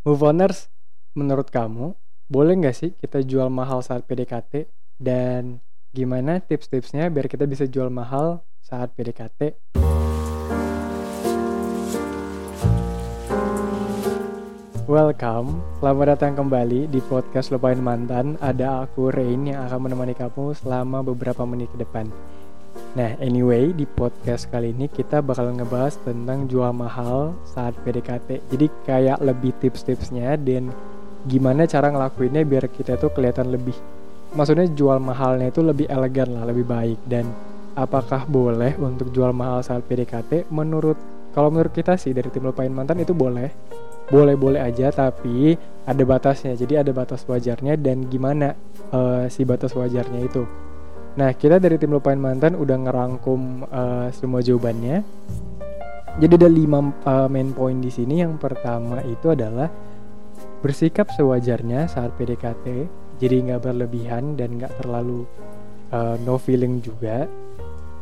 Move oners, menurut kamu boleh nggak sih kita jual mahal saat PDKT dan gimana tips-tipsnya biar kita bisa jual mahal saat PDKT? Welcome, selamat datang kembali di podcast Lupain Mantan. Ada aku Rain yang akan menemani kamu selama beberapa menit ke depan. Nah, anyway, di podcast kali ini kita bakal ngebahas tentang jual mahal saat PDKT. Jadi kayak lebih tips-tipsnya dan gimana cara ngelakuinnya biar kita tuh kelihatan lebih maksudnya jual mahalnya itu lebih elegan lah, lebih baik dan apakah boleh untuk jual mahal saat PDKT? Menurut kalau menurut kita sih dari tim lupain mantan itu boleh. Boleh-boleh aja tapi ada batasnya. Jadi ada batas wajarnya dan gimana uh, si batas wajarnya itu. Nah, kita dari tim lupain mantan udah ngerangkum uh, semua jawabannya. Jadi ada lima uh, main point di sini. Yang pertama itu adalah bersikap sewajarnya saat PDKT. Jadi nggak berlebihan dan nggak terlalu uh, no feeling juga.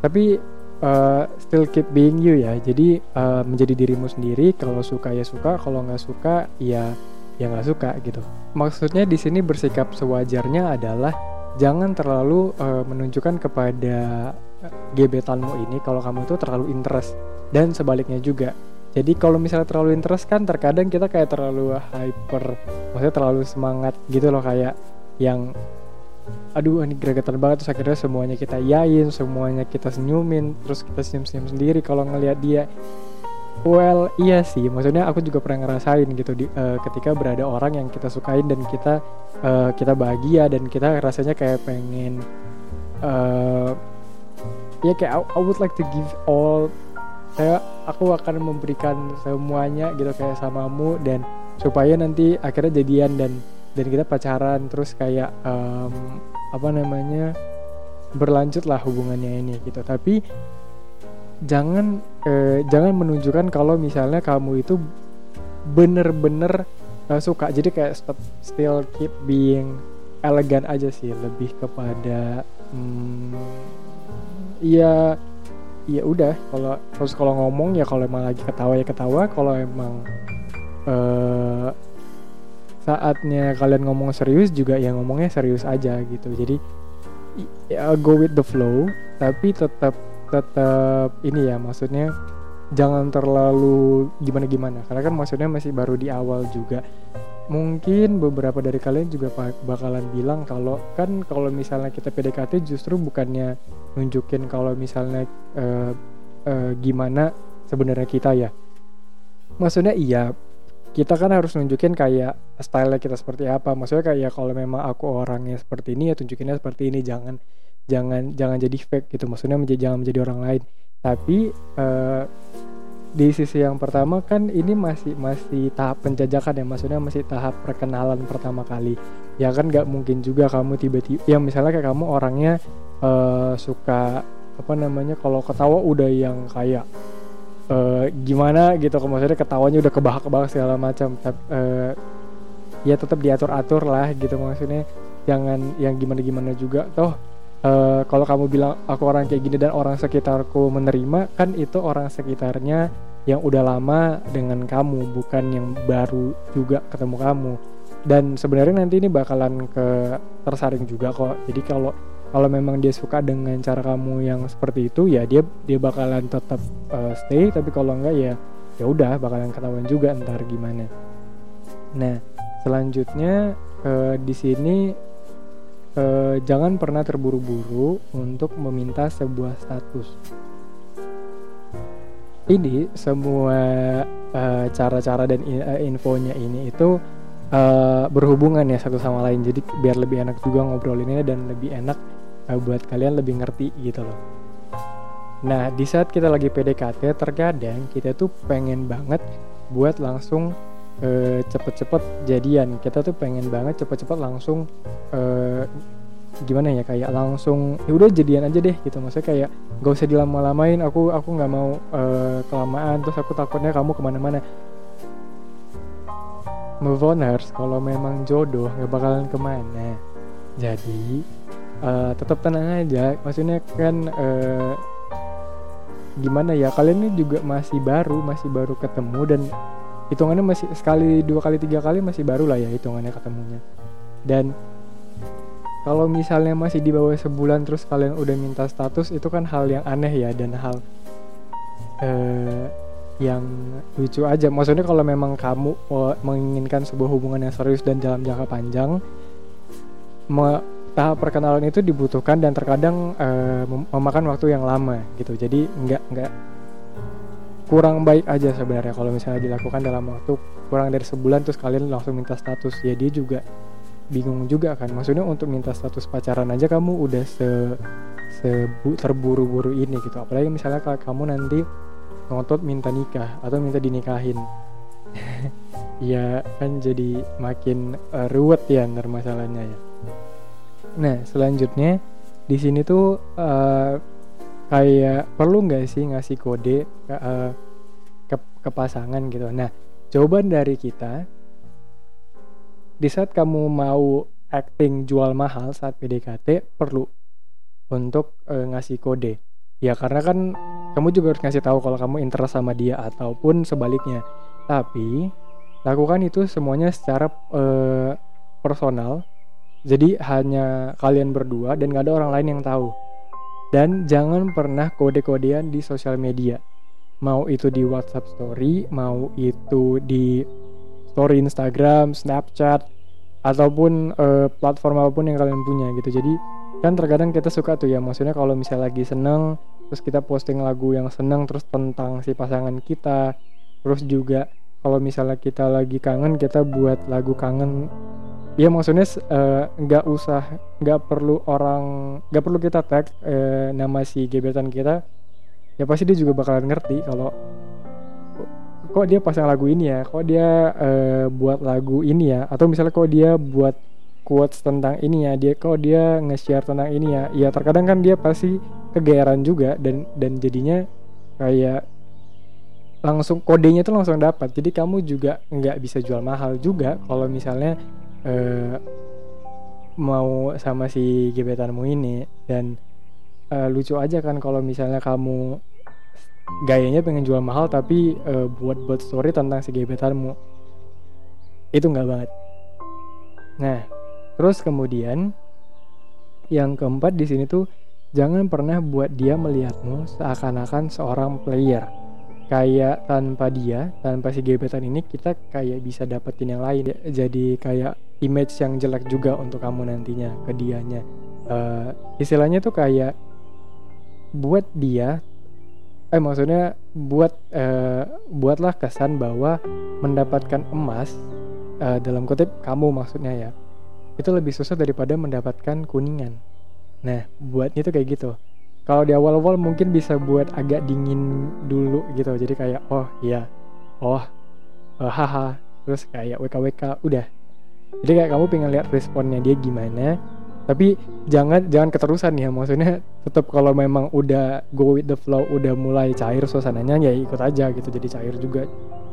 Tapi uh, still keep being you ya. Jadi uh, menjadi dirimu sendiri. Kalau suka ya suka, kalau nggak suka ya ya nggak suka gitu. Maksudnya di sini bersikap sewajarnya adalah jangan terlalu uh, menunjukkan kepada gebetanmu ini kalau kamu itu terlalu interest. Dan sebaliknya juga. Jadi kalau misalnya terlalu interest kan terkadang kita kayak terlalu hyper, maksudnya terlalu semangat gitu loh kayak yang aduh ini gregetan banget. Terus akhirnya semuanya kita yain semuanya kita senyumin terus kita senyum-senyum sendiri kalau ngelihat dia well iya sih. Maksudnya aku juga pernah ngerasain gitu di, uh, ketika berada orang yang kita sukain dan kita uh, kita bahagia dan kita rasanya kayak pengen uh, ya kayak I, would like to give all saya aku akan memberikan semuanya gitu kayak samamu dan supaya nanti akhirnya jadian dan dan kita pacaran terus kayak um, apa namanya berlanjut lah hubungannya ini gitu. Tapi jangan eh, jangan menunjukkan kalau misalnya kamu itu bener-bener uh, suka. Jadi kayak still keep being elegan aja sih. Lebih kepada hmm, ya ya udah. Kalau terus kalau ngomong ya kalau emang lagi ketawa ya ketawa. Kalau emang uh, saatnya kalian ngomong serius juga ya ngomongnya serius aja gitu. Jadi ya go with the flow. Tapi tetap tetap ini ya maksudnya jangan terlalu gimana gimana karena kan maksudnya masih baru di awal juga. Mungkin beberapa dari kalian juga bakalan bilang kalau kan kalau misalnya kita PDKT justru bukannya nunjukin kalau misalnya uh, uh, gimana sebenarnya kita ya. Maksudnya iya kita kan harus nunjukin kayak style kita seperti apa. Maksudnya kayak kalau memang aku orangnya seperti ini ya tunjukinnya seperti ini. Jangan jangan jangan jadi fake gitu. Maksudnya menjadi jangan menjadi orang lain. Tapi uh, di sisi yang pertama kan ini masih masih tahap penjajakan ya. Maksudnya masih tahap perkenalan pertama kali. Ya kan nggak mungkin juga kamu tiba-tiba ya misalnya kayak kamu orangnya uh, suka apa namanya kalau ketawa udah yang kayak uh, gimana gitu. Maksudnya ketawanya udah kebahak-kebahak segala macam. Uh, ya tetap diatur-atur lah gitu. Maksudnya jangan yang gimana-gimana juga. Toh uh, kalau kamu bilang aku orang kayak gini dan orang sekitarku menerima kan itu orang sekitarnya yang udah lama dengan kamu bukan yang baru juga ketemu kamu. Dan sebenarnya nanti ini bakalan ke tersaring juga kok. Jadi kalau kalau memang dia suka dengan cara kamu yang seperti itu ya dia dia bakalan tetap uh, stay. Tapi kalau enggak ya ya udah bakalan ketahuan juga ntar gimana. Nah selanjutnya uh, di sini uh, jangan pernah terburu-buru untuk meminta sebuah status. Ini semua cara-cara uh, dan uh, infonya ini itu uh, berhubungan ya satu sama lain. Jadi biar lebih enak juga ngobrolinnya dan lebih enak uh, buat kalian lebih ngerti gitu loh. Nah di saat kita lagi PDKT terkadang kita tuh pengen banget buat langsung uh, cepet-cepet jadian. Kita tuh pengen banget cepet-cepet langsung uh, gimana ya kayak langsung ya udah jadian aja deh gitu. Maksudnya kayak gak usah dilama-lamain aku aku nggak mau uh, kelamaan terus aku takutnya kamu ke mana-mana. Move oners kalau memang jodoh nggak bakalan ke mana. Jadi uh, tetap tenang aja. Maksudnya kan uh, gimana ya kalian ini juga masih baru masih baru ketemu dan hitungannya masih sekali dua kali tiga kali masih baru lah ya hitungannya ketemunya. Dan kalau misalnya masih di bawah sebulan terus kalian udah minta status itu kan hal yang aneh ya dan hal uh, yang lucu aja. Maksudnya kalau memang kamu uh, menginginkan sebuah hubungan yang serius dan dalam jangka panjang tahap perkenalan itu dibutuhkan dan terkadang uh, memakan waktu yang lama gitu. Jadi nggak nggak kurang baik aja sebenarnya kalau misalnya dilakukan dalam waktu kurang dari sebulan terus kalian langsung minta status. Ya dia juga bingung juga kan. Maksudnya untuk minta status pacaran aja kamu udah se, se terburu-buru ini gitu. Apalagi misalnya kalau kamu nanti ngotot minta nikah atau minta dinikahin. Ya kan jadi makin uh, ruwet ya ntar masalahnya ya. Nah selanjutnya di sini tuh uh, kayak perlu nggak sih ngasih kode uh, ke, ke pasangan gitu? Nah jawaban dari kita di saat kamu mau acting jual mahal saat PDKT perlu untuk e, ngasih kode. Ya karena kan kamu juga harus ngasih tahu kalau kamu interest sama dia ataupun sebaliknya. Tapi lakukan itu semuanya secara e, personal. Jadi hanya kalian berdua dan gak ada orang lain yang tahu dan jangan pernah kode-kodean di sosial media mau itu di WhatsApp story mau itu di story Instagram, Snapchat, ataupun uh, platform apa pun yang kalian punya gitu. Jadi kan terkadang kita suka tuh ya, maksudnya kalau misalnya lagi seneng, terus kita posting lagu yang seneng terus tentang si pasangan kita, terus juga kalau misalnya kita lagi kangen kita buat lagu kangen. Ya maksudnya eh, nggak uh, usah nggak perlu orang nggak perlu kita tag uh, nama si gebetan kita ya pasti dia juga bakalan ngerti kalau kok dia pasang lagu ini ya kok dia uh, buat lagu ini ya atau misalnya kok dia buat quotes tentang ini ya dia kok dia nge-share tentang ini ya. Ya terkadang kan dia pasti kegeeran juga dan dan jadinya kayak langsung kodenya tuh langsung dapat. Jadi kamu juga nggak bisa jual mahal juga kalau misalnya uh, mau sama si gebetanmu ini. Dan uh, lucu aja kan kalau misalnya kamu gayanya pengen jual mahal tapi uh, buat buat story tentang si gebetanmu. Itu nggak banget. Nah terus kemudian yang keempat di sini tuh jangan pernah buat dia melihatmu seakan-akan seorang player kayak tanpa dia tanpa si gebetan ini kita kayak bisa dapetin yang lain. Jadi kayak image yang jelek juga untuk kamu nantinya ke dianya. Uh, istilahnya tuh kayak buat dia eh maksudnya buat eh, buatlah kesan bahwa mendapatkan emas eh, dalam kutip kamu maksudnya ya itu lebih susah daripada mendapatkan kuningan. Nah buatnya tuh kayak gitu kalau di awal-awal mungkin bisa buat agak dingin dulu gitu. Jadi kayak oh iya oh uh, haha. Terus kayak WKWK udah. Jadi kayak kamu pengen lihat responnya dia gimana. Tapi jangan jangan keterusan ya. Maksudnya tetap kalau memang udah go with the flow udah mulai cair suasananya ya ikut aja gitu. Jadi cair juga.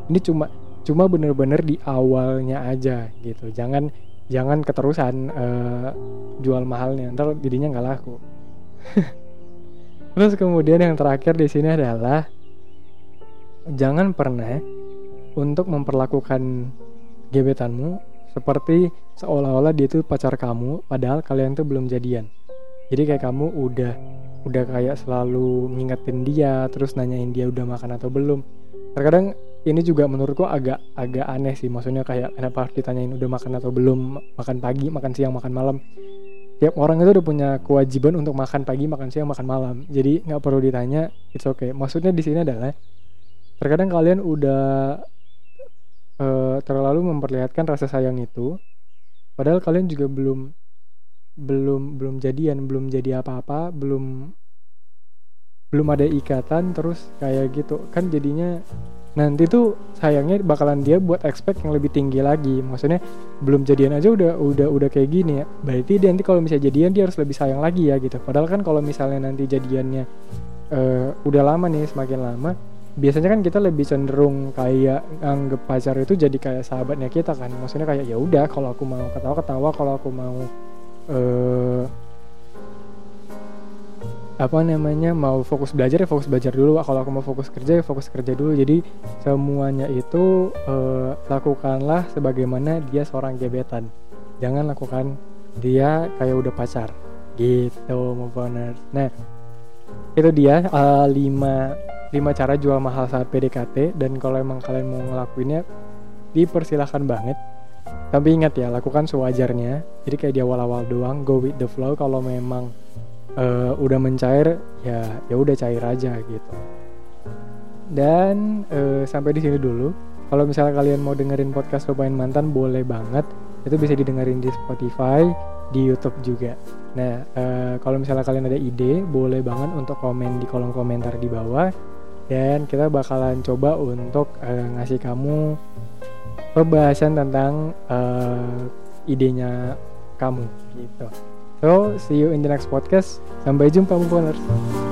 Ini cuma cuma bener-bener di awalnya aja gitu. Jangan jangan keterusan uh, jual mahalnya. Ntar jadinya nggak laku terus kemudian yang terakhir di sini adalah jangan pernah untuk memperlakukan gebetanmu seperti seolah-olah dia itu pacar kamu padahal kalian tuh belum jadian. Jadi kayak kamu udah udah kayak selalu ngingetin dia terus nanyain dia udah makan atau belum. Terkadang ini juga menurutku agak agak aneh sih maksudnya kayak kenapa harus ditanyain udah makan atau belum makan pagi makan siang makan malam tiap orang itu udah punya kewajiban untuk makan pagi makan siang makan malam. Jadi nggak perlu ditanya it's okay. Maksudnya di sini adalah terkadang kalian udah uh, terlalu memperlihatkan rasa sayang itu padahal kalian juga belum belum belum jadian belum jadi apa-apa belum belum ada ikatan terus kayak gitu. Kan jadinya nanti tuh sayangnya bakalan dia buat expect yang lebih tinggi lagi. Maksudnya belum jadian aja udah udah udah kayak gini ya. Berarti dia nanti kalau misalnya jadian dia harus lebih sayang lagi ya gitu. Padahal kan kalau misalnya nanti jadiannya uh, udah lama nih semakin lama biasanya kan kita lebih cenderung kayak anggap pacar itu jadi kayak sahabatnya kita kan. Maksudnya kayak ya udah kalau aku mau ketawa ketawa. Kalau aku mau uh, apa namanya mau fokus belajar ya fokus belajar dulu. Kalau aku mau fokus kerja ya fokus kerja dulu. Jadi semuanya itu uh, lakukanlah sebagaimana dia seorang gebetan. Jangan lakukan dia kayak udah pacar. Gitu moveoners nah itu dia uh, lima lima cara jual mahal saat PDKT dan kalau emang kalian mau ngelakuinnya dipersilahkan banget. Tapi ingat ya lakukan sewajarnya. Jadi kayak di awal-awal doang go with the flow. Kalau memang uh, udah mencair ya ya udah cair aja gitu dan uh, sampai di sini dulu kalau misalnya kalian mau dengerin podcast lupain mantan boleh banget itu bisa didengerin di Spotify di YouTube juga. Nah, uh, kalau misalnya kalian ada ide, boleh banget untuk komen di kolom komentar di bawah, dan kita bakalan coba untuk uh, ngasih kamu pembahasan tentang uh, idenya kamu gitu. So, see you in the next podcast. Sampai jumpa, Mooners.